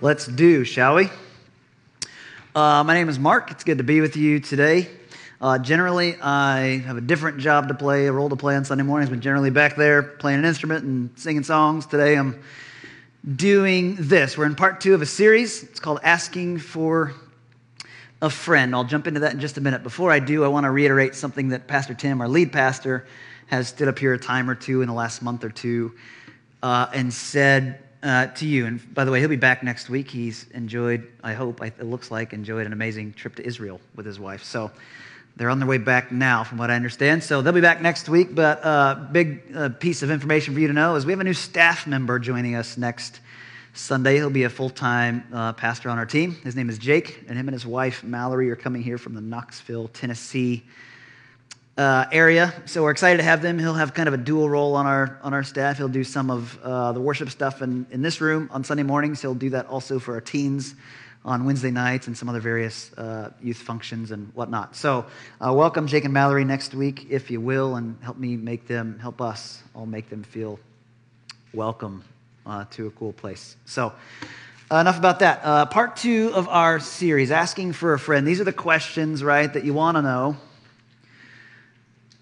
Let's do, shall we? Uh, my name is Mark. It's good to be with you today. Uh, generally, I have a different job to play, a role to play on Sunday mornings, but generally back there playing an instrument and singing songs. Today, I'm doing this. We're in part two of a series. It's called Asking for a Friend. I'll jump into that in just a minute. Before I do, I want to reiterate something that Pastor Tim, our lead pastor, has stood up here a time or two in the last month or two uh, and said uh, to you. And by the way, he'll be back next week. He's enjoyed, I hope, it looks like, enjoyed an amazing trip to Israel with his wife. So they're on their way back now, from what I understand. So they'll be back next week. But a uh, big uh, piece of information for you to know is we have a new staff member joining us next Sunday. He'll be a full time uh, pastor on our team. His name is Jake, and him and his wife, Mallory, are coming here from the Knoxville, Tennessee uh, area. So we're excited to have them. He'll have kind of a dual role on our on our staff. He'll do some of uh, the worship stuff in, in this room on Sunday mornings. He'll do that also for our teens on Wednesday nights and some other various uh, youth functions and whatnot. So uh, welcome Jake and Mallory next week, if you will, and help me make them help us all make them feel welcome uh, to a cool place. So. Uh, enough about that. Uh, part two of our series, Asking for a Friend. These are the questions, right, that you want to know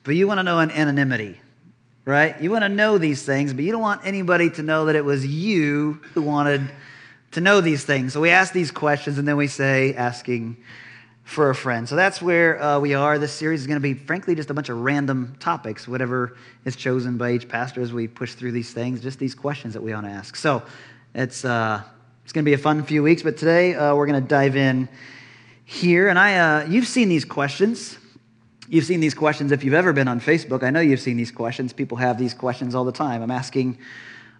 but you want to know in anonymity, right? You want to know these things, but you don't want anybody to know that it was you who wanted to know these things. So we ask these questions and then we say, asking for a friend. So that's where uh, we are. This series is going to be, frankly, just a bunch of random topics, whatever is chosen by each pastor as we push through these things, just these questions that we want to ask. So it's, uh, it's going to be a fun few weeks, but today uh, we're going to dive in here. And I, uh, you've seen these questions. You've seen these questions if you've ever been on Facebook. I know you've seen these questions. People have these questions all the time. I'm asking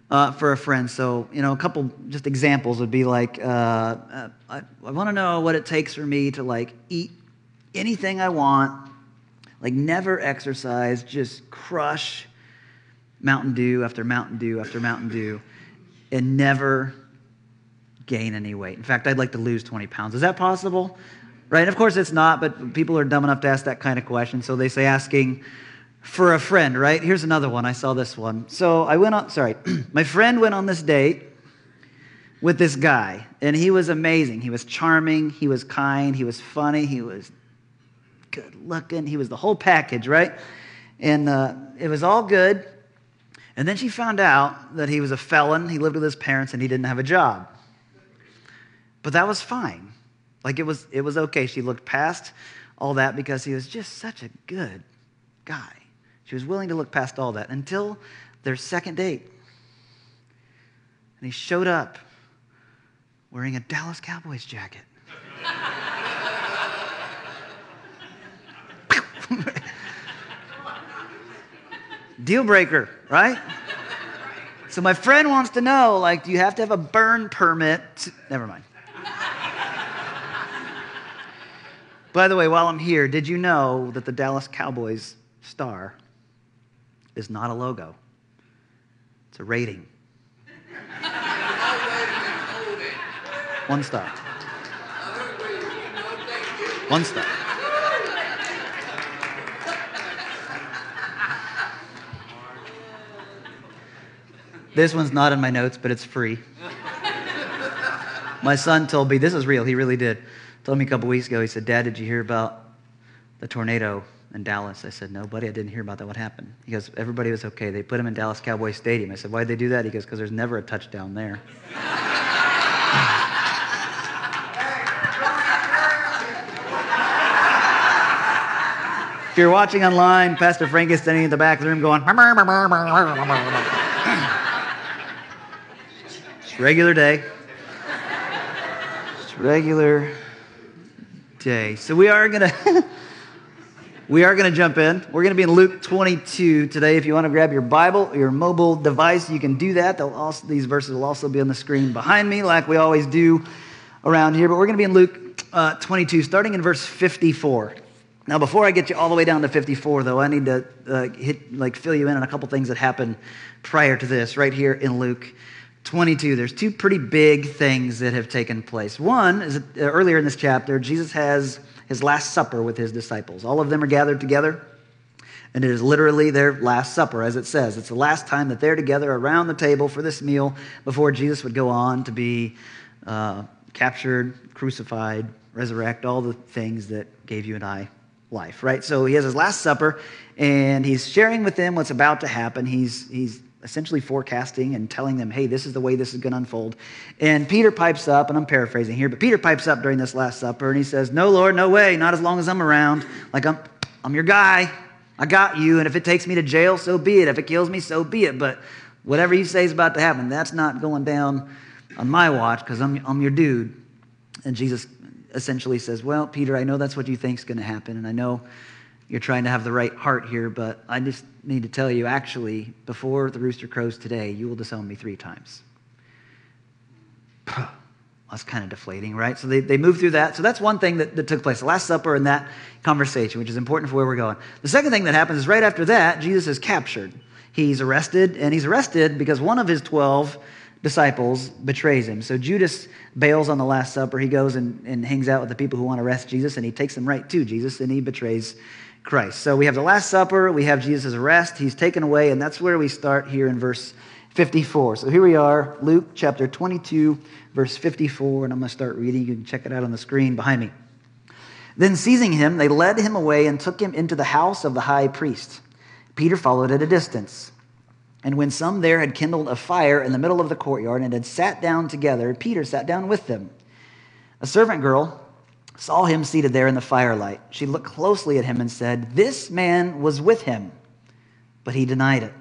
uh, for a friend. So, you know, a couple just examples would be like, uh, uh I, I want to know what it takes for me to like eat anything I want, like never exercise, just crush Mountain Dew after Mountain Dew after Mountain Dew, and never gain any weight. In fact, I'd like to lose 20 pounds. Is that possible? Right? And of course, it's not, but people are dumb enough to ask that kind of question. So they say asking for a friend, right? Here's another one. I saw this one. So I went on, sorry, my friend went on this date with this guy, and he was amazing. He was charming, he was kind, he was funny, he was good looking, he was the whole package, right? And uh, it was all good. And then she found out that he was a felon, he lived with his parents, and he didn't have a job. But that was fine like it was, it was okay. She looked past all that because he was just such a good guy. She was willing to look past all that until their second date. And he showed up wearing a Dallas Cowboys jacket. Deal breaker, right? So my friend wants to know, like, do you have to have a burn permit? To... Never mind. By the way, while I'm here, did you know that the Dallas Cowboys star is not a logo? It's a rating. One star. One star. This one's not in my notes, but it's free. My son told me this is real. He really did told me a couple weeks ago, he said, Dad, did you hear about the tornado in Dallas? I said, No, buddy, I didn't hear about that. What happened? He goes, Everybody was okay. They put him in Dallas Cowboy Stadium. I said, Why'd they do that? He goes, Because there's never a touchdown there. if you're watching online, Pastor Frank is standing in the back of the room going, it's regular day regular day. So we are going to. we are going to jump in. We're going to be in Luke 22 today. If you want to grab your Bible, your mobile device, you can do that. Also, these verses will also be on the screen behind me, like we always do around here. But we're going to be in Luke uh, 22, starting in verse 54. Now, before I get you all the way down to 54, though, I need to uh, hit, like, fill you in on a couple things that happened prior to this, right here in Luke 22, there's two pretty big things that have taken place. One is uh, earlier in this chapter, Jesus has his last supper with his disciples. All of them are gathered together, and it is literally their last supper, as it says. It's the last time that they're together around the table for this meal before Jesus would go on to be uh, captured, crucified, resurrect, all the things that gave you and I life, right? So he has his Last Supper, and he's sharing with them what's about to happen. He's, he's essentially forecasting and telling them, hey, this is the way this is going to unfold. And Peter pipes up, and I'm paraphrasing here, but Peter pipes up during this Last Supper, and he says, no, Lord, no way, not as long as I'm around. Like, I'm, I'm your guy. I got you, and if it takes me to jail, so be it. If it kills me, so be it. But whatever you say is about to happen, that's not going down on my watch because I'm, I'm your dude. And Jesus essentially says, Well, Peter, I know that's what you think is going to happen, and I know you're trying to have the right heart here, but I just need to tell you actually, before the rooster crows today, you will disown me three times. That's kind of deflating, right? So they, they move through that. So that's one thing that, that took place, the Last Supper and that conversation, which is important for where we're going. The second thing that happens is right after that, Jesus is captured. He's arrested, and he's arrested because one of his 12 disciples betrays him. So Judas bails on the Last Supper. He goes and, and hangs out with the people who want to arrest Jesus, and he takes them right to Jesus, and he betrays Christ. So we have the Last Supper, we have Jesus' arrest, he's taken away, and that's where we start here in verse 54. So here we are, Luke chapter 22, verse 54, and I'm going to start reading. You can check it out on the screen behind me. Then seizing him, they led him away and took him into the house of the high priest. Peter followed at a distance. And when some there had kindled a fire in the middle of the courtyard and had sat down together, Peter sat down with them. A servant girl saw him seated there in the firelight. She looked closely at him and said, This man was with him. But he denied it.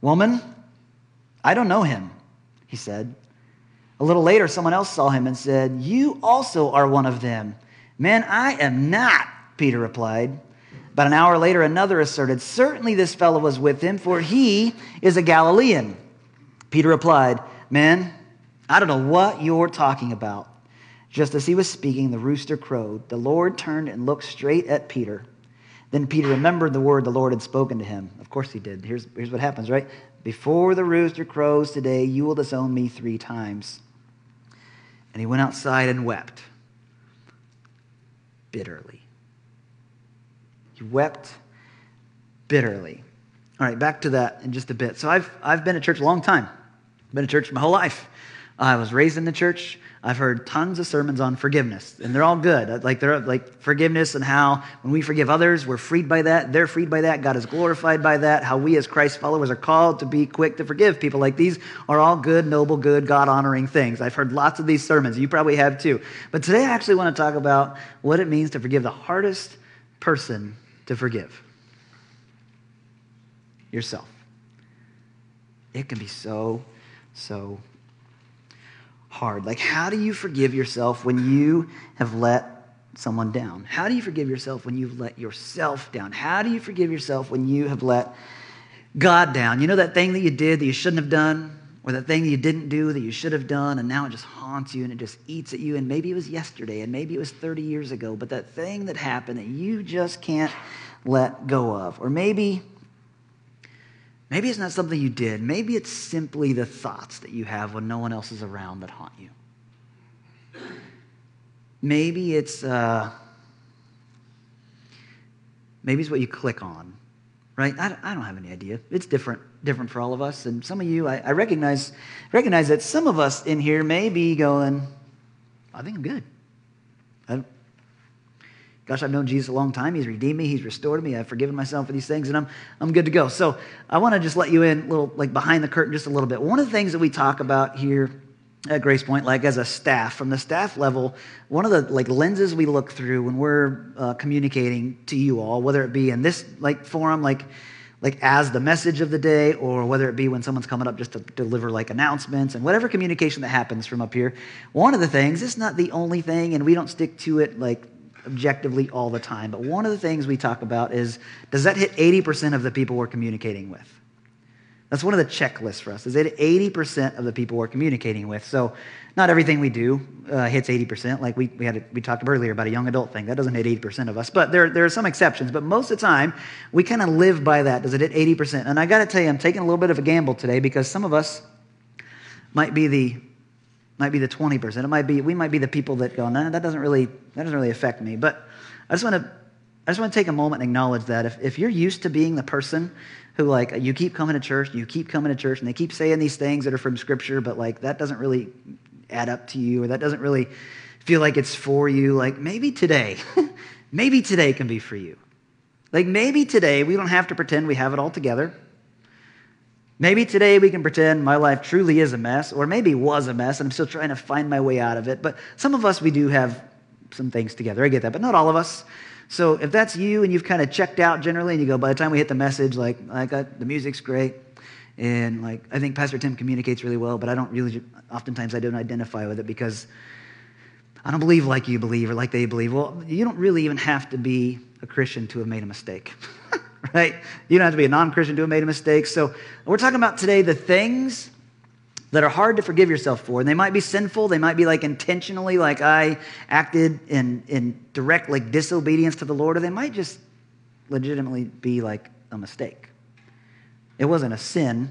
Woman, I don't know him, he said. A little later, someone else saw him and said, You also are one of them. Man, I am not, Peter replied. But an hour later, another asserted, Certainly this fellow was with him, for he is a Galilean. Peter replied, Man, I don't know what you're talking about. Just as he was speaking, the rooster crowed. The Lord turned and looked straight at Peter. Then Peter remembered the word the Lord had spoken to him. Of course he did. Here's, here's what happens, right? Before the rooster crows today, you will disown me three times. And he went outside and wept bitterly. He wept bitterly. All right, back to that in just a bit. So I've, I've been at church a long time. Been at church my whole life. I was raised in the church. I've heard tons of sermons on forgiveness, and they're all good. Uh, like they're like forgiveness and how when we forgive others, we're freed by that. They're freed by that. God is glorified by that. How we as Christ followers are called to be quick to forgive people. Like these are all good, noble, good, God honoring things. I've heard lots of these sermons. You probably have too. But today I actually want to talk about what it means to forgive the hardest person to forgive yourself. It can be so, so hard. Like, how do you forgive yourself when you have let someone down? How do you forgive yourself when you've let yourself down? How do you forgive yourself when you have let God down? You know that thing that you did that you shouldn't have done? Or that thing that you didn't do that you should have done, and now it just haunts you and it just eats at you. And maybe it was yesterday, and maybe it was 30 years ago, but that thing that happened that you just can't let go of. Or maybe, maybe it's not something you did. Maybe it's simply the thoughts that you have when no one else is around that haunt you. Maybe it's, uh, maybe it's what you click on, right? I, I don't have any idea. It's different, different for all of us. And some of you, I, I recognize, recognize that some of us in here may be going, I think I'm good. Gosh, I've known Jesus a long time. He's redeemed me. He's restored me. I've forgiven myself for these things, and I'm, I'm good to go. So I want to just let you in, a little like behind the curtain, just a little bit. One of the things that we talk about here at Grace Point, like as a staff, from the staff level, one of the like lenses we look through when we're uh, communicating to you all, whether it be in this like forum, like like as the message of the day, or whether it be when someone's coming up just to deliver like announcements and whatever communication that happens from up here. One of the things, it's not the only thing, and we don't stick to it like objectively all the time. But one of the things we talk about is does that hit 80% of the people we're communicating with? That's one of the checklists for us. Is it 80% of the people we're communicating with? So not everything we do uh, hits 80%. Like we, we, had a, we talked earlier about a young adult thing. That doesn't hit 80% of us. But there, there are some exceptions. But most of the time, we kind of live by that. Does it hit 80%? And I got to tell you, I'm taking a little bit of a gamble today because some of us might be the might be the 20%. It might be, we might be the people that go, no, that doesn't really, that doesn't really affect me. But I just want to, I just want to take a moment and acknowledge that if, if you're used to being the person who like, you keep coming to church, you keep coming to church, and they keep saying these things that are from scripture, but like, that doesn't really add up to you, or that doesn't really feel like it's for you, like maybe today, maybe today can be for you. Like maybe today we don't have to pretend we have it all together. Maybe today we can pretend my life truly is a mess, or maybe was a mess and I'm still trying to find my way out of it. But some of us, we do have some things together. I get that, but not all of us. So if that's you and you've kind of checked out generally and you go, by the time we hit the message, like, I got the music's great. And like, I think Pastor Tim communicates really well, but I don't really, oftentimes I don't identify with it because I don't believe like you believe or like they believe. Well, you don't really even have to be a Christian to have made a mistake. right? You don't have to be a non Christian to have made a mistake. So we're talking about today the things that are hard to forgive yourself for. And they might be sinful. They might be like intentionally, like I acted in, in direct like disobedience to the Lord, or they might just legitimately be like a mistake. It wasn't a sin,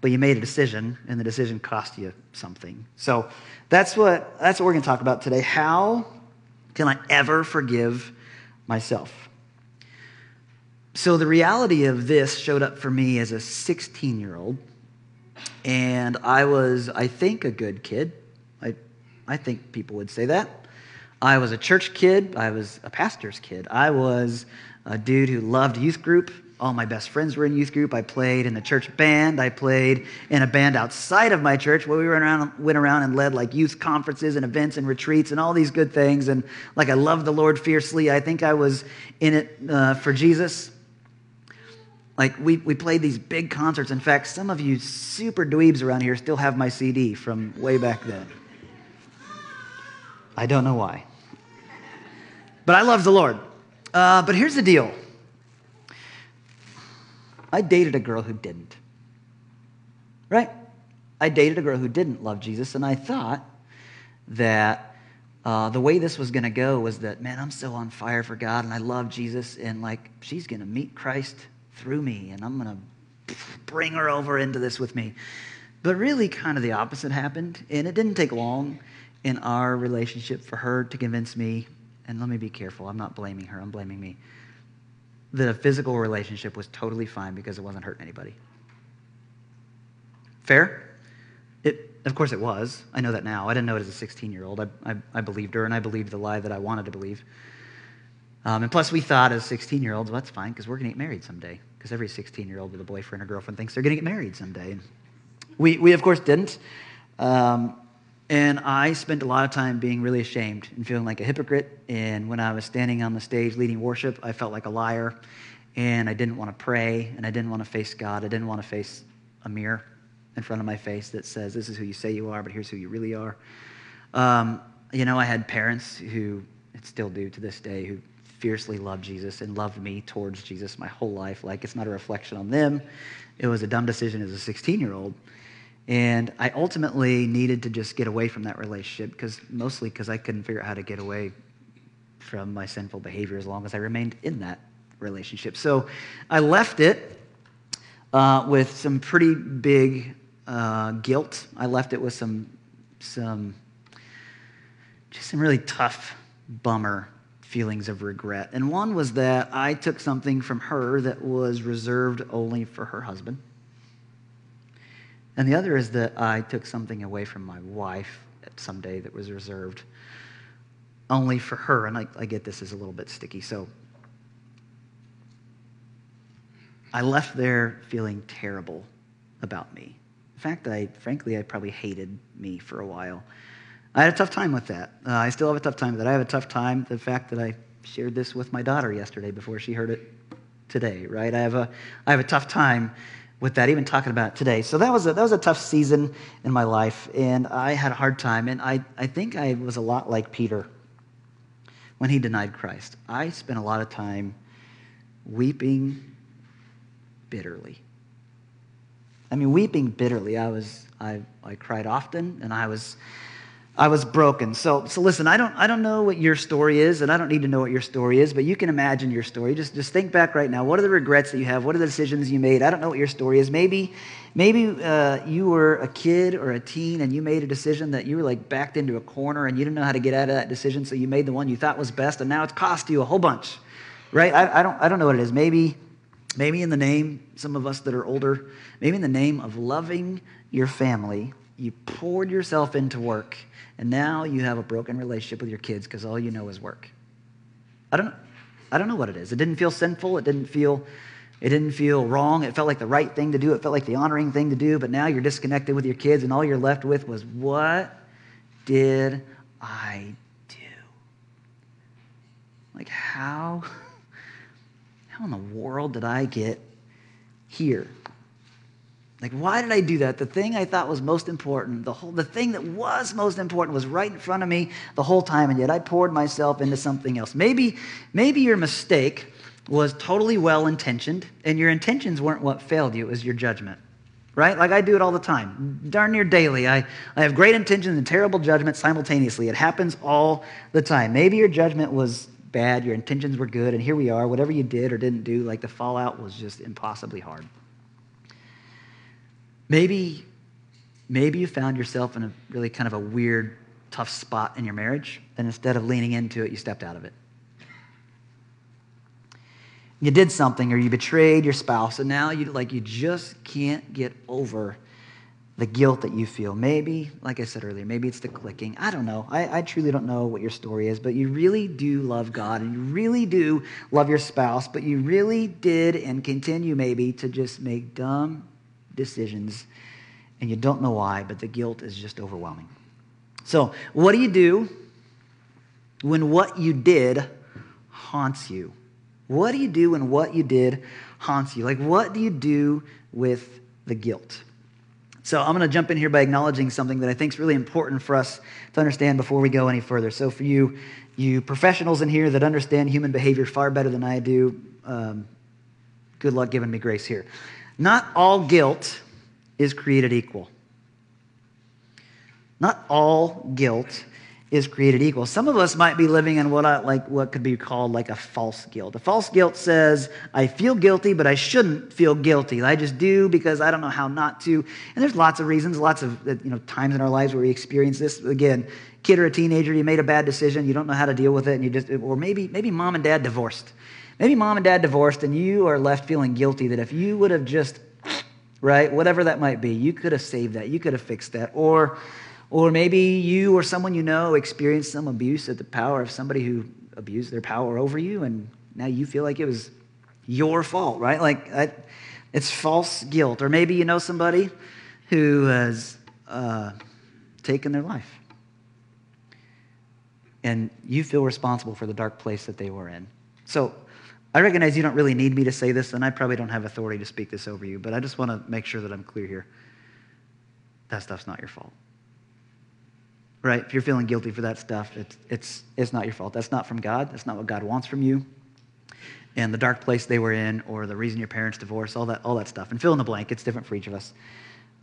but you made a decision, and the decision cost you something. So that's what that's what we're going to talk about today. How can I ever forgive myself? So the reality of this showed up for me as a 16 year old. And I was, I think, a good kid. I, I think people would say that. I was a church kid. I was a pastor's kid. I was a dude who loved youth group. All my best friends were in youth group. I played in the church band. I played in a band outside of my church where we went around, went around and led like youth conferences and events and retreats and all these good things. And like I loved the Lord fiercely. I think I was in it uh, for Jesus. Like, we, we played these big concerts. In fact, some of you super dweebs around here still have my CD from way back then. I don't know why. But I love the Lord. Uh, but here's the deal I dated a girl who didn't. Right? I dated a girl who didn't love Jesus, and I thought that uh, the way this was going to go was that, man, I'm so on fire for God, and I love Jesus, and like, she's going to meet Christ through me, and I'm going to bring her over into this with me. But really, kind of the opposite happened, and it didn't take long in our relationship for her to convince me, and let me be careful, I'm not blaming her, I'm blaming me, that a physical relationship was totally fine because it wasn't hurting anybody. Fair? It, of course it was. I know that now. I didn't know it as a 16 year old. I, I, I, believed her, and I believed the lie that I wanted to believe. Um, and plus, we thought as 16 year olds, well, that's fine because we're going to get married someday because every 16 year old with a boyfriend or girlfriend thinks they're going to get married someday. We, we of course, didn't. Um, and I spent a lot of time being really ashamed and feeling like a hypocrite. And when I was standing on the stage leading worship, I felt like a liar. And I didn't want to pray, and I didn't want to face God. I didn't want to face a mirror in front of my face that says, This is who you say you are, but here's who you really are. Um, you know, I had parents who, still do to this day, who fiercely loved Jesus and loved me towards Jesus my whole life. Like it's not a reflection on them. It was a dumb decision as a 16 year old. And I ultimately needed to just get away from that relationship because mostly because I couldn't figure out how to get away from my sinful behavior as long as I remained in that relationship. So I left it uh, with some pretty big uh, guilt. I left it with some some just some really tough bummer feelings of regret. And one was that I took something from her that was reserved only for her husband. And the other is that I took something away from my wife someday that was reserved only for her. And I, I get this is a little bit sticky. So I left there feeling terrible about me. In fact, I frankly I probably hated me for a while. I had a tough time with that. Uh, I still have a tough time with that. I have a tough time the fact that I shared this with my daughter yesterday before she heard it today, right? I have a, I have a tough time with that, even talking about it today. So that was a, that was a tough season in my life, and I had a hard time. And I, I think I was a lot like Peter when he denied Christ. I spent a lot of time weeping bitterly. I mean, weeping bitterly. I was, I, I cried often, and I was, I was broken. So, so listen, I don't, I don't know what your story is, and I don't need to know what your story is, but you can imagine your story. Just, just think back right now. What are the regrets that you have? What are the decisions you made? I don't know what your story is. Maybe, maybe uh, you were a kid or a teen and you made a decision that you were like backed into a corner and you didn't know how to get out of that decision, so you made the one you thought was best, and now it's cost you a whole bunch, right? I, I don't, I don't know what it is. Maybe, maybe in the name, some of us that are older, maybe in the name of loving your family you poured yourself into work, and now you have a broken relationship with your kids because all you know is work. I don't. I don't know what it is. It didn't feel sinful. It didn't feel it didn't feel wrong. It felt like the right thing to do. It felt like the honoring thing to do. But now you're disconnected with your kids, and all you're left with was, what did I do? Like, how, how in the world did I get here? Like, why did I do that? The thing I thought was most important, the, whole, the thing that was most important was right in front of me the whole time, and yet I poured myself into something else. Maybe, maybe your mistake was totally well intentioned, and your intentions weren't what failed you, it was your judgment. Right? Like I do it all the time, darn near daily. I, I have great intentions and terrible judgment simultaneously. It happens all the time. Maybe your judgment was bad, your intentions were good, and here we are. Whatever you did or didn't do, like the fallout was just impossibly hard. Maybe, maybe you found yourself in a really kind of a weird, tough spot in your marriage, and instead of leaning into it, you stepped out of it. You did something, or you betrayed your spouse, and now you like you just can't get over the guilt that you feel. Maybe, like I said earlier, maybe it's the clicking. I don't know. I, I, truly don't know what your story is, but you really do love God and you really do love your spouse, but you really did and continue maybe to just make dumb decisions and you don't know why, but the guilt is just overwhelming. So, what do you do when what you did haunts you? What do you do when what you did haunts you? Like, what do you do with the guilt? So, I'm going to jump in here by acknowledging something that I think is really important for us to understand before we go any further. So, for you, you professionals in here that understand human behavior far better than I do, um, good luck giving me grace here. Not all guilt is created equal. Not all guilt is created equal. Some of us might be living in what I, like what could be called like a false guilt. A false guilt says, I feel guilty, but I shouldn't feel guilty. I just do because I don't know how not to. And there's lots of reasons, lots of uh, you know times in our lives where we experience this. Again, kid or a teenager, you made a bad decision, you don't know how to deal with it, and you just or maybe maybe mom and dad divorced. Maybe mom and dad divorced, and you are left feeling guilty that if you would have just, right, whatever that might be, you could have saved that, you could have fixed that. Or, or maybe you or someone you know experienced some abuse at the power of somebody who abused their power over you, and now you feel like it was your fault, right? Like, it's false guilt. Or maybe you know somebody who has uh, taken their life. And you feel responsible for the dark place that they were in. So, I recognize you don't really need me to say this, and I probably don't have authority to speak this over you, but I just want to make sure that I'm clear here. That stuff's not your fault. Right? If you're feeling guilty for that stuff, it's, it's, it's not your fault. That's not from God. That's not what God wants from you. And the dark place they were in, or the reason your parents divorced, all that, all that stuff. And fill in the blank. It's different for each of us.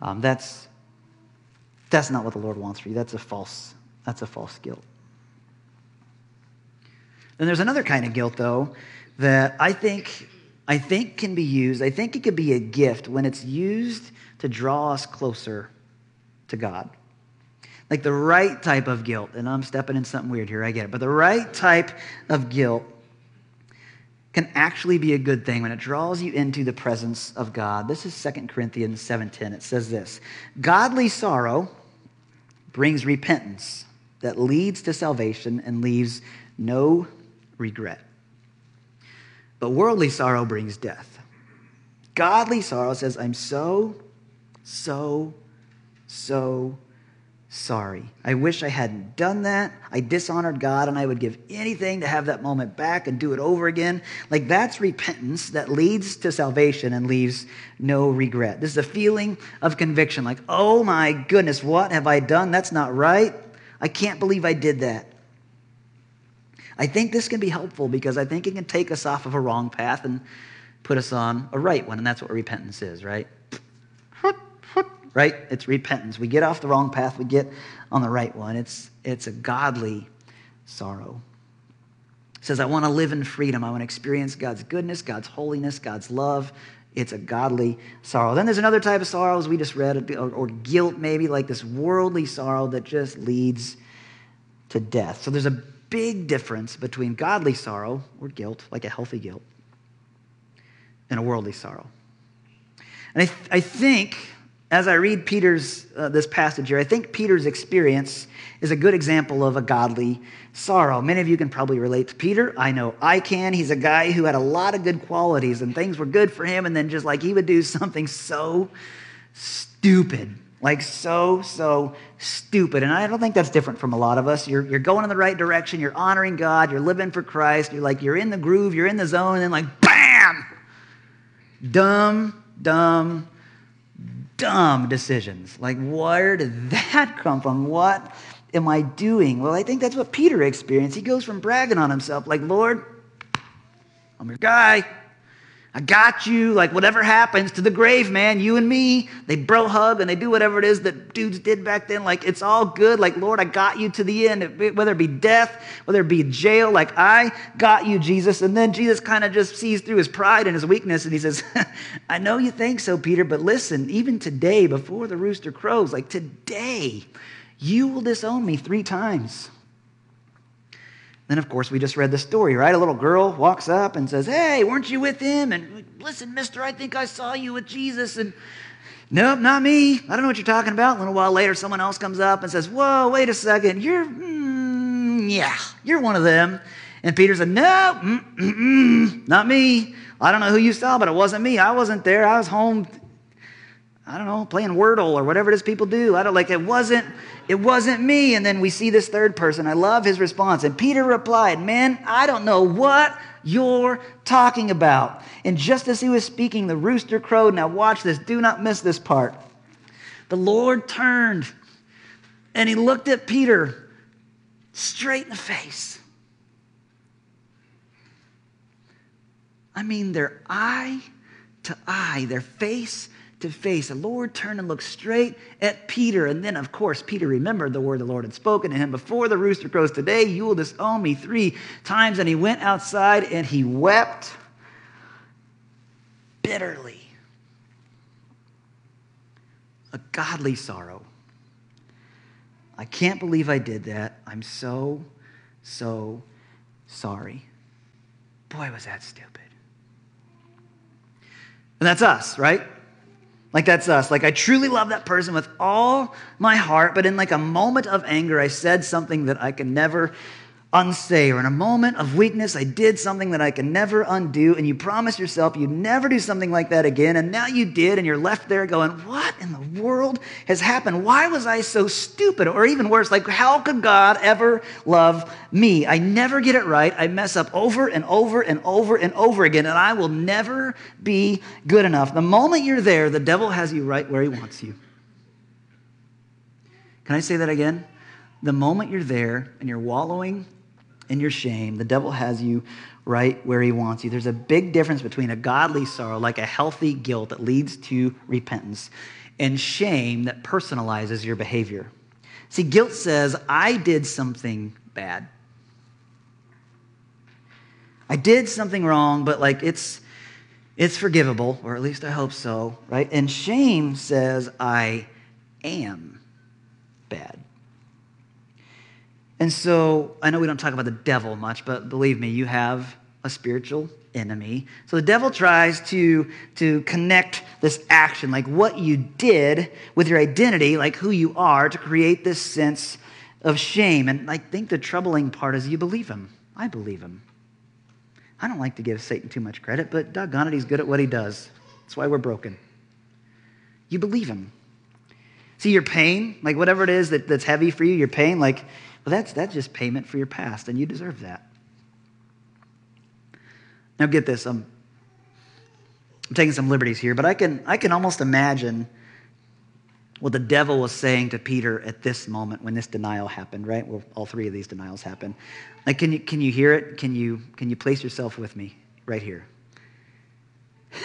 Um, that's, that's not what the Lord wants for you. That's a false, that's a false guilt. Then there's another kind of guilt, though, that I think, I think can be used. I think it could be a gift when it's used to draw us closer to God. Like the right type of guilt, and I'm stepping in something weird here, I get it, but the right type of guilt can actually be a good thing when it draws you into the presence of God. This is 2 Corinthians 7:10. It says this: Godly sorrow brings repentance that leads to salvation and leaves no regret. But worldly sorrow brings death. Godly sorrow says, I'm so, so, so sorry. I wish I hadn't done that. I dishonored God, and I would give anything to have that moment back and do it over again. Like that's repentance that leads to salvation and leaves no regret. This is a feeling of conviction like, oh my goodness, what have I done? That's not right. I can't believe I did that. I think this can be helpful because I think it can take us off of a wrong path and put us on a right one. And that's what repentance is, right? Right? It's repentance. We get off the wrong path, we get on the right one. It's, it's a godly sorrow. It says, I want to live in freedom. I want to experience God's goodness, God's holiness, God's love. It's a godly sorrow. Then there's another type of sorrow, as we just read, or, or guilt, maybe, like this worldly sorrow that just leads to death. So there's a big difference between godly sorrow or guilt, like a healthy guilt, and a worldly sorrow. And I, th- I think as I read Peter's, uh, this passage here, I think Peter's experience is a good example of a godly sorrow. Many of you can probably relate to Peter. I know I can. He's a guy who had a lot of good qualities and things were good for him, and then just like he would do something so stupid, like so, so stupid. And I don't think that's different from a lot of us. You're, you're going in the right direction, you're honoring God, you're living for Christ, you're like, you're in the groove, you're in the zone, and then like, bam! Dumb, dumb, dumb decisions. Like, where did that come from? What am I doing? Well, I think that's what Peter experienced. He goes from bragging on himself, like, Lord, I'm your guy. I got you. Like, whatever happens to the grave, man, you and me, they bro hug and they do whatever it is that dudes did back then. Like, it's all good. Like, Lord, I got you to the end, whether it be death, whether it be jail. Like, I got you, Jesus. And then Jesus kind of just sees through his pride and his weakness and he says, I know you think so, Peter, but listen, even today, before the rooster crows, like today, you will disown me three times. Then, of course, we just read the story, right? A little girl walks up and says, Hey, weren't you with him? And listen, mister, I think I saw you with Jesus. And nope, not me. I don't know what you're talking about. A little while later, someone else comes up and says, Whoa, wait a second. You're, mm, yeah, you're one of them. And Peter said, No, mm, not me. I don't know who you saw, but it wasn't me. I wasn't there. I was home I don't know, playing Wordle or whatever it is people do. I don't like it wasn't it wasn't me. And then we see this third person. I love his response. And Peter replied, "Man, I don't know what you're talking about." And just as he was speaking, the rooster crowed. Now watch this. Do not miss this part. The Lord turned and he looked at Peter straight in the face. I mean, their eye to eye, their face to face. The Lord turned and looked straight at Peter. And then, of course, Peter remembered the word the Lord had spoken to him before the rooster crows today, you will disown me three times. And he went outside and he wept bitterly. A godly sorrow. I can't believe I did that. I'm so, so sorry. Boy, was that stupid. And that's us, right? Like that's us. Like I truly love that person with all my heart, but in like a moment of anger, I said something that I can never unsay, or in a moment of weakness, I did something that I can never undo, and you promised yourself you'd never do something like that again, and now you did, and you're left there going, What in the world has happened? Why was I so stupid? Or even worse, like, how could God ever love me? I never get it right. I mess up over and over and over and over again, and I will never be good enough. The moment you're there, the devil has you right where he wants you. Can I say that again? The moment you're there and you're wallowing in your shame. The devil has you right where he wants you. There's a big difference between a godly sorrow, like a healthy guilt that leads to repentance, and shame that personalizes your behavior. See, guilt says, I did something bad. I did something wrong, but like it's it's forgivable, or at least I hope so, right? And shame says I am bad. And so I know we don't talk about the devil much, but believe me, you have a spiritual enemy. So the devil tries to, to connect this action, like what you did with your identity, like who you are, to create this sense of shame. And I think the troubling part is you believe him. I believe him. I don't like to give Satan too much credit, but doggone it, he's good at what he does. That's why we're broken. You believe him. See, your pain, like whatever it is that, that's heavy for you, your pain, like well, that's, that's just payment for your past, and you deserve that. Now, get this. I'm, I'm taking some liberties here, but I can, I can almost imagine what the devil was saying to Peter at this moment when this denial happened, right? Well, all three of these denials happened. Like, can you, can you hear it? Can you, can you place yourself with me right here?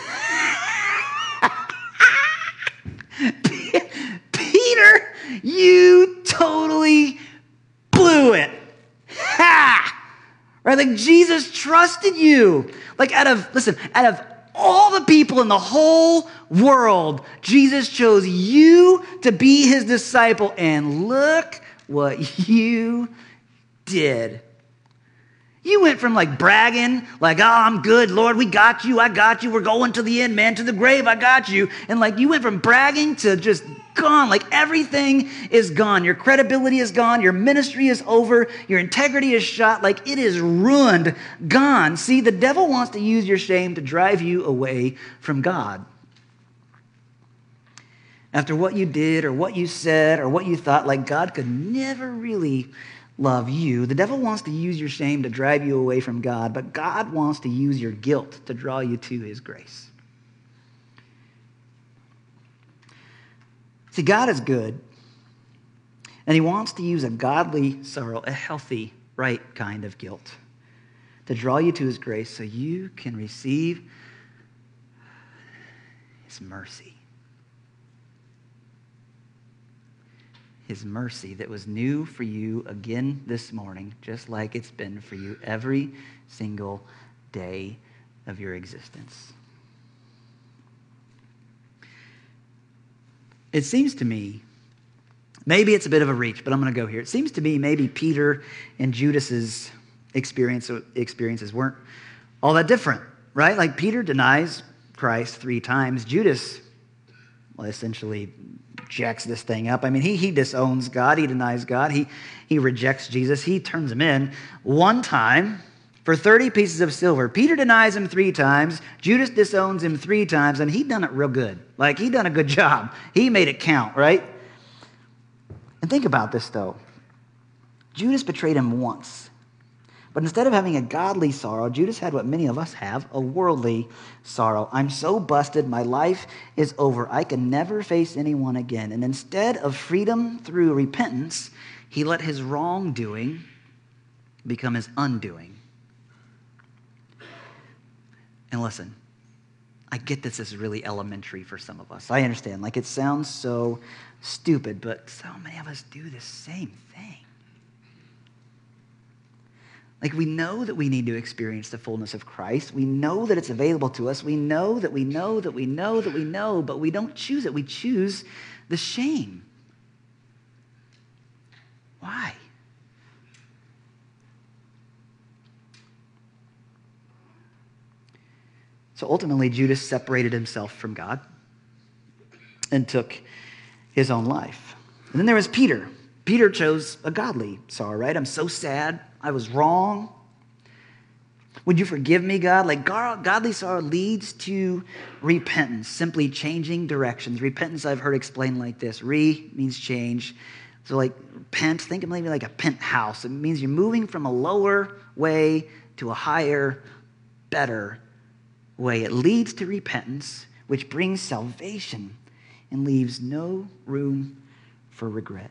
Peter, you totally blew it. Ha! Right? Like Jesus trusted you. Like out of, listen, out of all the people in the whole world, Jesus chose you to be his disciple. And look what you did. You went from like bragging, like, oh, I'm good, Lord, we got you, I got you, we're going to the end, man, to the grave, I got you. And like you went from bragging to just gone. Like everything is gone. Your credibility is gone. Your ministry is over. Your integrity is shot. Like it is ruined, gone. See, the devil wants to use your shame to drive you away from God. After what you did or what you said or what you thought, like God could never really love you. The devil wants to use your shame to drive you away from God, but God wants to use your guilt to draw you to his grace. See, God is good, and he wants to use a godly sorrow, a healthy, right kind of guilt, to draw you to his grace so you can receive his mercy. His mercy that was new for you again this morning, just like it's been for you every single day of your existence. It seems to me, maybe it's a bit of a reach, but I'm going to go here. It seems to me maybe Peter and Judas's experience, experiences weren't all that different, right? Like Peter denies Christ three times. Judas, well, essentially jacks this thing up. I mean, he, he disowns God, he denies God, he, he rejects Jesus, he turns him in one time for 30 pieces of silver. Peter denies him three times, Judas disowns him three times, and he done it real good. Like, he done a good job. He made it count, right? And think about this, though. Judas betrayed him once. But instead of having a godly sorrow, Judas had what many of us have a worldly sorrow. I'm so busted, my life is over. I can never face anyone again. And instead of freedom through repentance, he let his wrongdoing become his undoing. And listen, I get this is really elementary for some of us. I understand. Like it sounds so stupid, but so many of us do the same thing. Like we know that we need to experience the fullness of Christ. We know that it's available to us. We know that we know that we know that we know, but we don't choose it. We choose the shame. Why? So ultimately, Judas separated himself from God and took his own life. And then there was Peter. Peter chose a godly sorrow, right? I'm so sad. I was wrong. Would you forgive me, God? Like godly sorrow leads to repentance, simply changing directions. Repentance, I've heard explained like this. Re means change. So, like, pent, think of maybe like a penthouse. It means you're moving from a lower way to a higher, better way. It leads to repentance, which brings salvation and leaves no room for regret.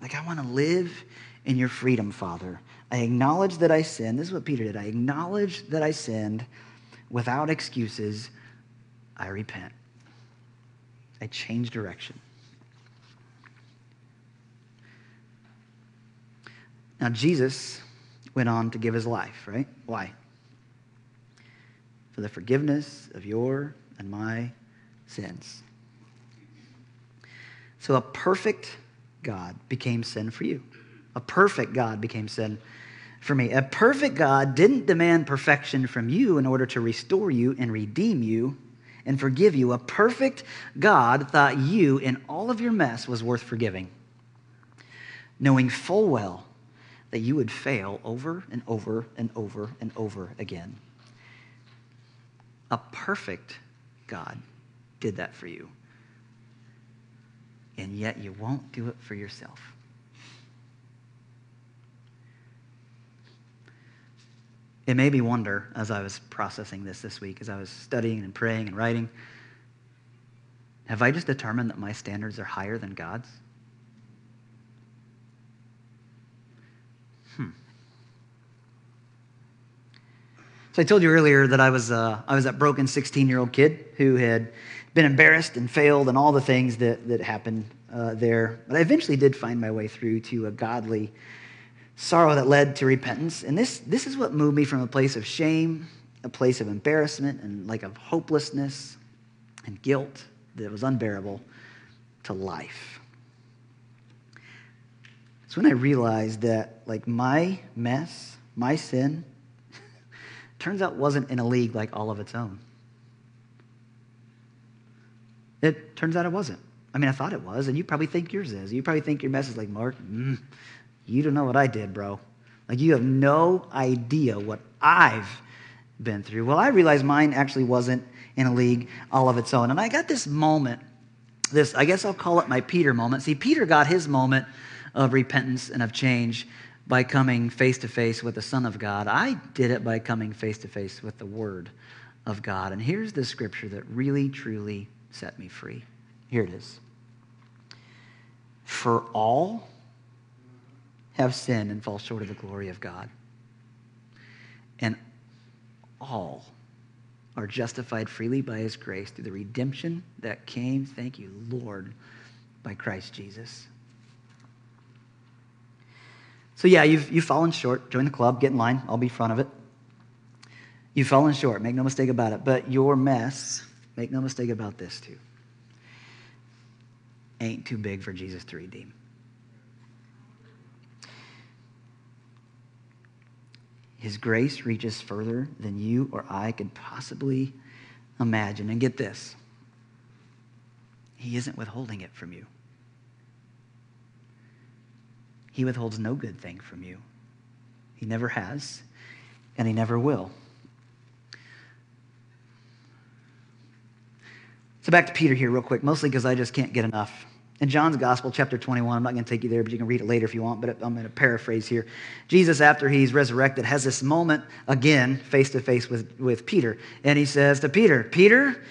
Like, I want to live in your freedom, Father. I acknowledge that I sinned. This is what Peter did. I acknowledge that I sinned without excuses. I repent. I change direction. Now, Jesus went on to give his life, right? Why? For the forgiveness of your and my sins. So, a perfect God became sin for you. A perfect God became sin for me. A perfect God didn't demand perfection from you in order to restore you and redeem you and forgive you. A perfect God thought you, in all of your mess, was worth forgiving, knowing full well that you would fail over and over and over and over again. A perfect God did that for you. And yet you won't do it for yourself. It made me wonder as I was processing this this week, as I was studying and praying and writing have I just determined that my standards are higher than God's? Hmm. So I told you earlier that I was, uh, I was that broken 16 year old kid who had been embarrassed and failed and all the things that, that happened uh, there. But I eventually did find my way through to a godly sorrow that led to repentance. And this, this is what moved me from a place of shame, a place of embarrassment, and like of hopelessness and guilt that was unbearable to life. It's when I realized that, like, my mess, my sin, turns out wasn't in a league like all of its own. It turns out it wasn't. I mean, I thought it was, and you probably think yours is. You probably think your mess is like, Mark, mm, you don't know what I did, bro. Like, you have no idea what I've been through. Well, I realized mine actually wasn't in a league all of its own. And I got this moment, this, I guess I'll call it my Peter moment. See, Peter got his moment of repentance and of change by coming face to face with the Son of God. I did it by coming face to face with the Word of God. And here's the scripture that really, truly set me free. Here it is. For all have sinned and fall short of the glory of God. And all are justified freely by his grace through the redemption that came, thank you, Lord, by Christ Jesus. So, yeah, you've, you've fallen short. Join the club, get in line. I'll be front of it. You've fallen short, make no mistake about it. But your mess, make no mistake about this too, ain't too big for Jesus to redeem. His grace reaches further than you or I could possibly imagine. And get this He isn't withholding it from you, He withholds no good thing from you. He never has, and He never will. So back to Peter here, real quick, mostly because I just can't get enough in John's Gospel, chapter 21, I'm not going to take you there, but you can read it later if you want, but I'm going to paraphrase here. Jesus, after he's resurrected, has this moment again, face to face with, Peter. And he says to Peter, Peter,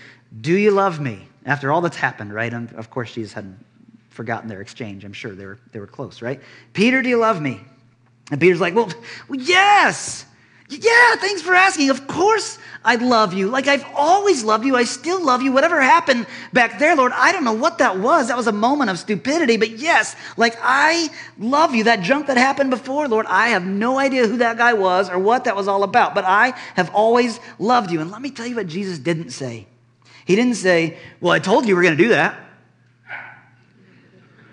do you love me? After all that's happened, right? And of course, Jesus hadn't forgotten their exchange. I'm sure they were, they were close, right? Peter, do you love me? And Peter's like, well yes. Yeah, thanks for asking. Of course I love you. Like I've always loved you. I still love you. Whatever happened back there, Lord, I don't know what that was. That was a moment of stupidity. But yes, like I love you. That junk that happened before, Lord, I have no idea who that guy was or what that was all about. But I have always loved you. And let me tell you what Jesus didn't say. He didn't say, Well, I told you we are going to do that.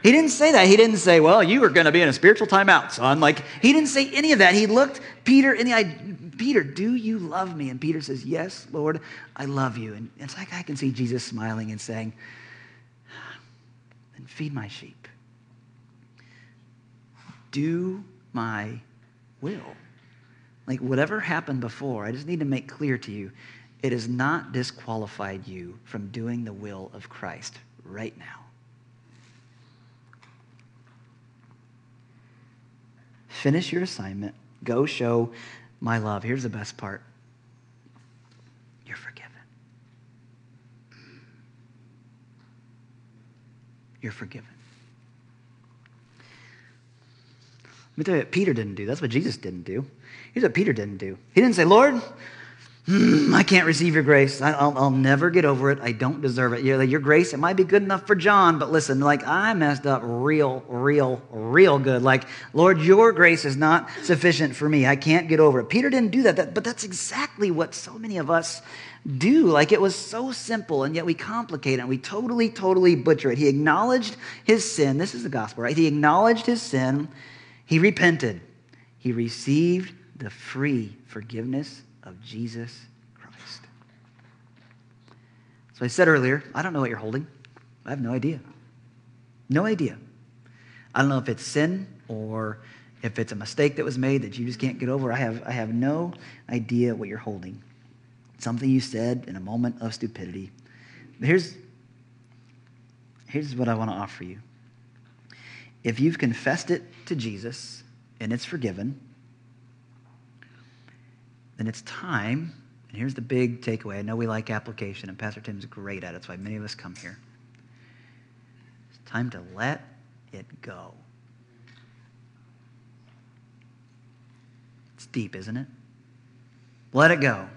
He didn't say that. He didn't say, Well, you are going to be in a spiritual timeout, son. Like, he didn't say any of that. He looked Peter in the eye, Peter, do you love me? And Peter says, Yes, Lord, I love you. And it's like I can see Jesus smiling and saying, Then feed my sheep. Do my will. Like, whatever happened before, I just need to make clear to you it has not disqualified you from doing the will of Christ right now. Finish your assignment. Go show my love. Here's the best part you're forgiven. You're forgiven. Let me tell you what Peter didn't do. That's what Jesus didn't do. Here's what Peter didn't do. He didn't say, Lord, mm, I can't receive your grace. I'll, I'll, never get over it. I don't deserve it. Your, your grace, it might be good enough for John, but listen, like I messed up real, real, real good. Like, Lord, your grace is not sufficient for me. I can't get over it. Peter didn't do that, that but that's exactly what so many of us do. Like it was so simple, and yet we complicate it. We totally, totally butcher it. He acknowledged his sin. This is the gospel, right? He acknowledged his sin. He repented. He received the free forgiveness of Jesus Christ. So I said earlier, I don't know what you're holding. I have no idea. No idea. I don't know if it's sin or if it's a mistake that was made that you just can't get over. I have, I have no idea what you're holding. Something you said in a moment of stupidity. Here's, here's what I want to offer you. If you've confessed it to Jesus and it's forgiven, then it's time, and here's the big takeaway. I know we like application, and Pastor Tim's great at it. That's why many of us come here. It's time to let it go. It's deep, isn't it? Let it go.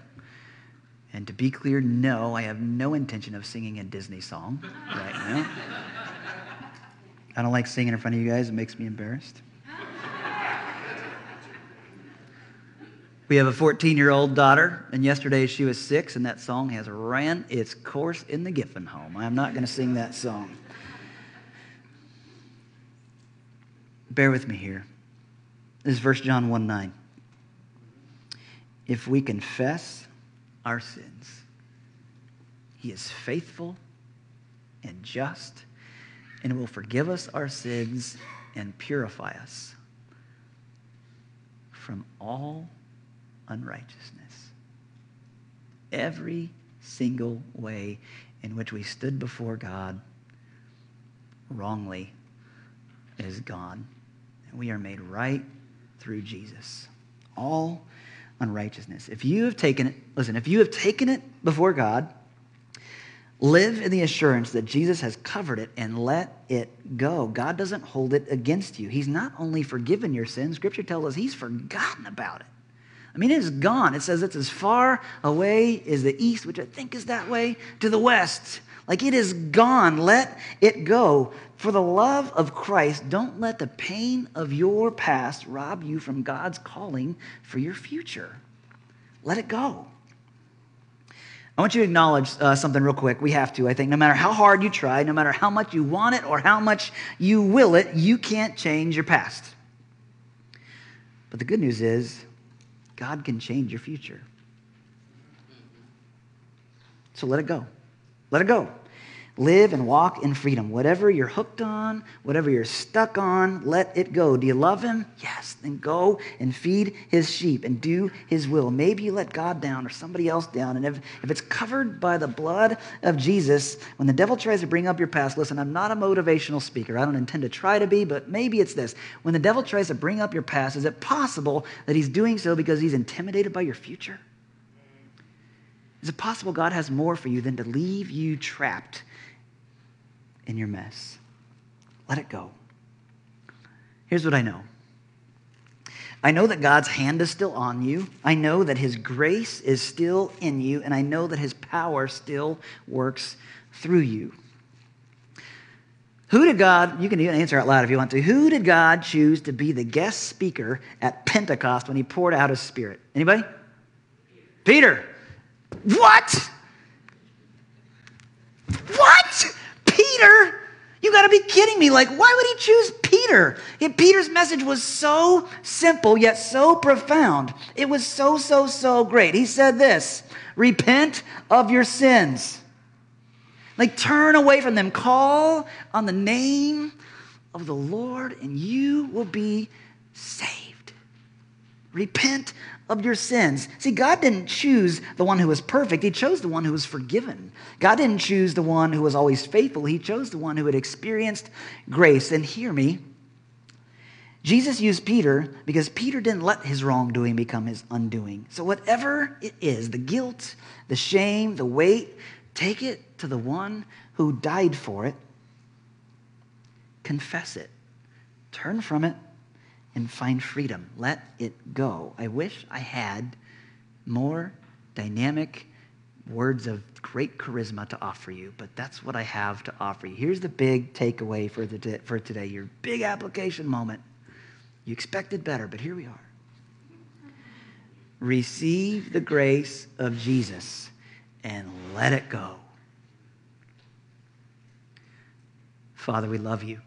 And to be clear, no, I have no intention of singing a Disney song right now. I don't like singing in front of you guys, it makes me embarrassed. We have a 14 year old daughter, and yesterday she was six, and that song has ran its course in the Giffen home. I'm not going to sing that song. bear with me here. This is 1 John 1 9. If we confess our sins, he is faithful and just and will forgive us our sins and purify us from all unrighteousness. Every single way in which we stood before God wrongly is gone. And we are made right through Jesus. All unrighteousness. If you have taken it, listen, if you have taken it before God, live in the assurance that Jesus has covered it and let it go. God doesn't hold it against you. He's not only forgiven your sins, Scripture tells us He's forgotten about it. I mean, it is gone. It says it's as far away as the east, which I think is that way, to the west. Like it is gone. Let it go. For the love of Christ, don't let the pain of your past rob you from God's calling for your future. Let it go. I want you to acknowledge uh, something real quick. We have to, I think. No matter how hard you try, no matter how much you want it or how much you will it, you can't change your past. But the good news is, God can change your future. So let it go. Let it go. Live and walk in freedom. Whatever you're hooked on, whatever you're stuck on, let it go. Do you love him? Yes. Then go and feed his sheep and do his will. Maybe you let God down or somebody else down. And if, if it's covered by the blood of Jesus, when the devil tries to bring up your past, listen, I'm not a motivational speaker. I don't intend to try to be, but maybe it's this. When the devil tries to bring up your past, is it possible that he's doing so because he's intimidated by your future? Is it possible God has more for you than to leave you trapped in your mess. Let it go. Here's what I know I know that God's hand is still on you. I know that His grace is still in you. And I know that His power still works through you. Who did God, you can answer out loud if you want to, who did God choose to be the guest speaker at Pentecost when He poured out His Spirit? Anybody? Peter. What? What? Peter? You got to be kidding me. Like, why would he choose Peter? Yet Peter's message was so simple, yet so profound. It was so, so, so great. He said this Repent of your sins. Like, turn away from them. Call on the name of the Lord, and you will be saved. Repent of your sins. See, God didn't choose the one who was perfect, He chose the one who was forgiven. God didn't choose the one who was always faithful, He chose the one who had experienced grace. And hear me, Jesus used Peter because Peter didn't let his wrongdoing become his undoing. So, whatever it is the guilt, the shame, the weight take it to the one who died for it, confess it, turn from it and find freedom. Let it go. I wish I had more dynamic words of great charisma to offer you, but that's what I have to offer you. Here's the big takeaway for, the, for today, your big application moment. You expected better, but here we are. Receive the grace of Jesus and let it go. Father, we love you.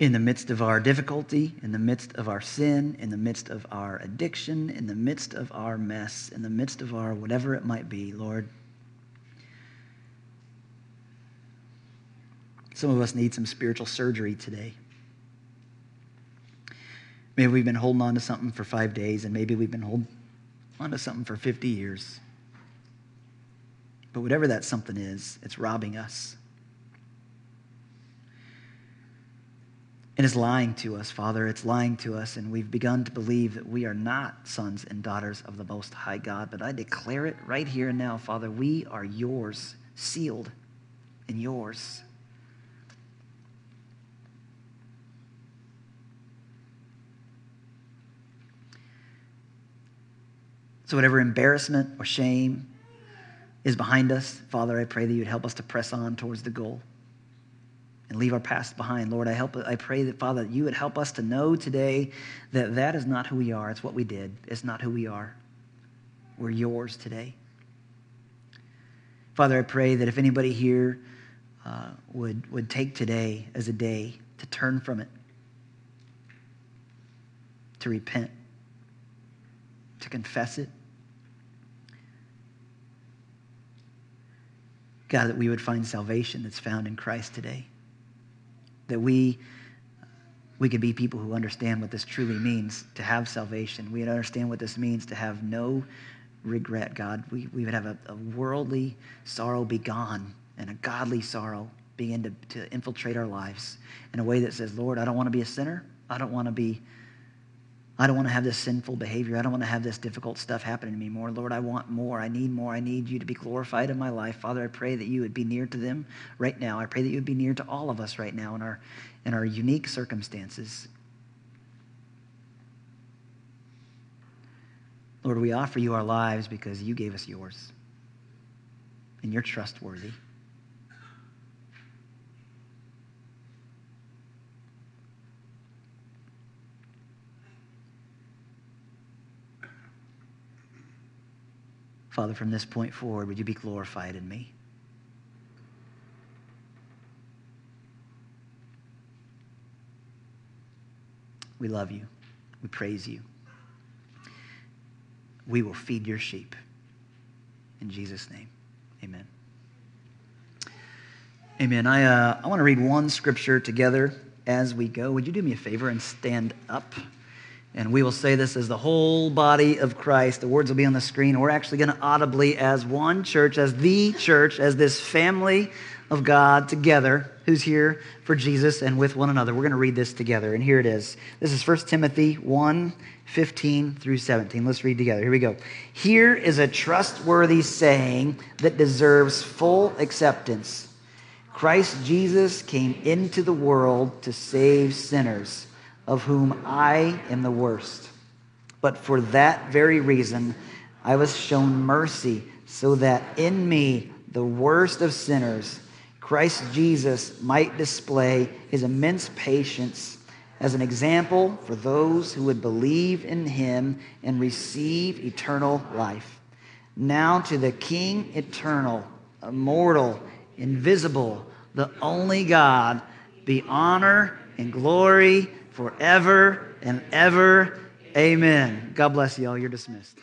In the midst of our difficulty, in the midst of our sin, in the midst of our addiction, in the midst of our mess, in the midst of our whatever it might be, Lord. Some of us need some spiritual surgery today. Maybe we've been holding on to something for five days, and maybe we've been holding on to something for 50 years. But whatever that something is, it's robbing us It is lying to us, Father. It's lying to us, and we've begun to believe that we are not sons and daughters of the Most High God. But I declare it right here and now, Father. We are yours, sealed in yours. So, whatever embarrassment or shame is behind us, Father, I pray that you'd help us to press on towards the goal. And leave our past behind. Lord, I, help, I pray that, Father, that you would help us to know today that that is not who we are. It's what we did, it's not who we are. We're yours today. Father, I pray that if anybody here uh, would, would take today as a day to turn from it, to repent, to confess it, God, that we would find salvation that's found in Christ today. That we, we could be people who understand what this truly means to have salvation. We would understand what this means to have no regret, God. We, we would have a, a worldly sorrow be gone and a godly sorrow begin to, to infiltrate our lives in a way that says, Lord, I don't want to be a sinner. I don't want to be I don't want to have this sinful behavior. I don't want to have this difficult stuff happening to me more. Lord, I want more. I need more. I need you to be glorified in my life. Father, I pray that you would be near to them right now. I pray that you would be near to all of us right now in our, in our unique circumstances. Lord, we offer you our lives because you gave us yours. And you're trustworthy. Father, from this point forward, would you be glorified in me? We love you. We praise you. We will feed your sheep. In Jesus' name, amen. Amen. I, uh, I want to read one scripture together as we go. Would you do me a favor and stand up? And we will say this as the whole body of Christ. The words will be on the screen. We're actually going to audibly, as one church, as the church, as this family of God together, who's here for Jesus and with one another. We're going to read this together. And here it is. This is 1 Timothy 1 15 through 17. Let's read together. Here we go. Here is a trustworthy saying that deserves full acceptance Christ Jesus came into the world to save sinners of whom I am the worst. But for that very reason, I was shown mercy, so that in me, the worst of sinners, Christ Jesus might display his immense patience as an example for those who would believe in him and receive eternal life. Now to the King eternal, immortal, invisible, the only God, be honor and glory forever and ever. Amen. God bless you all. You're dismissed.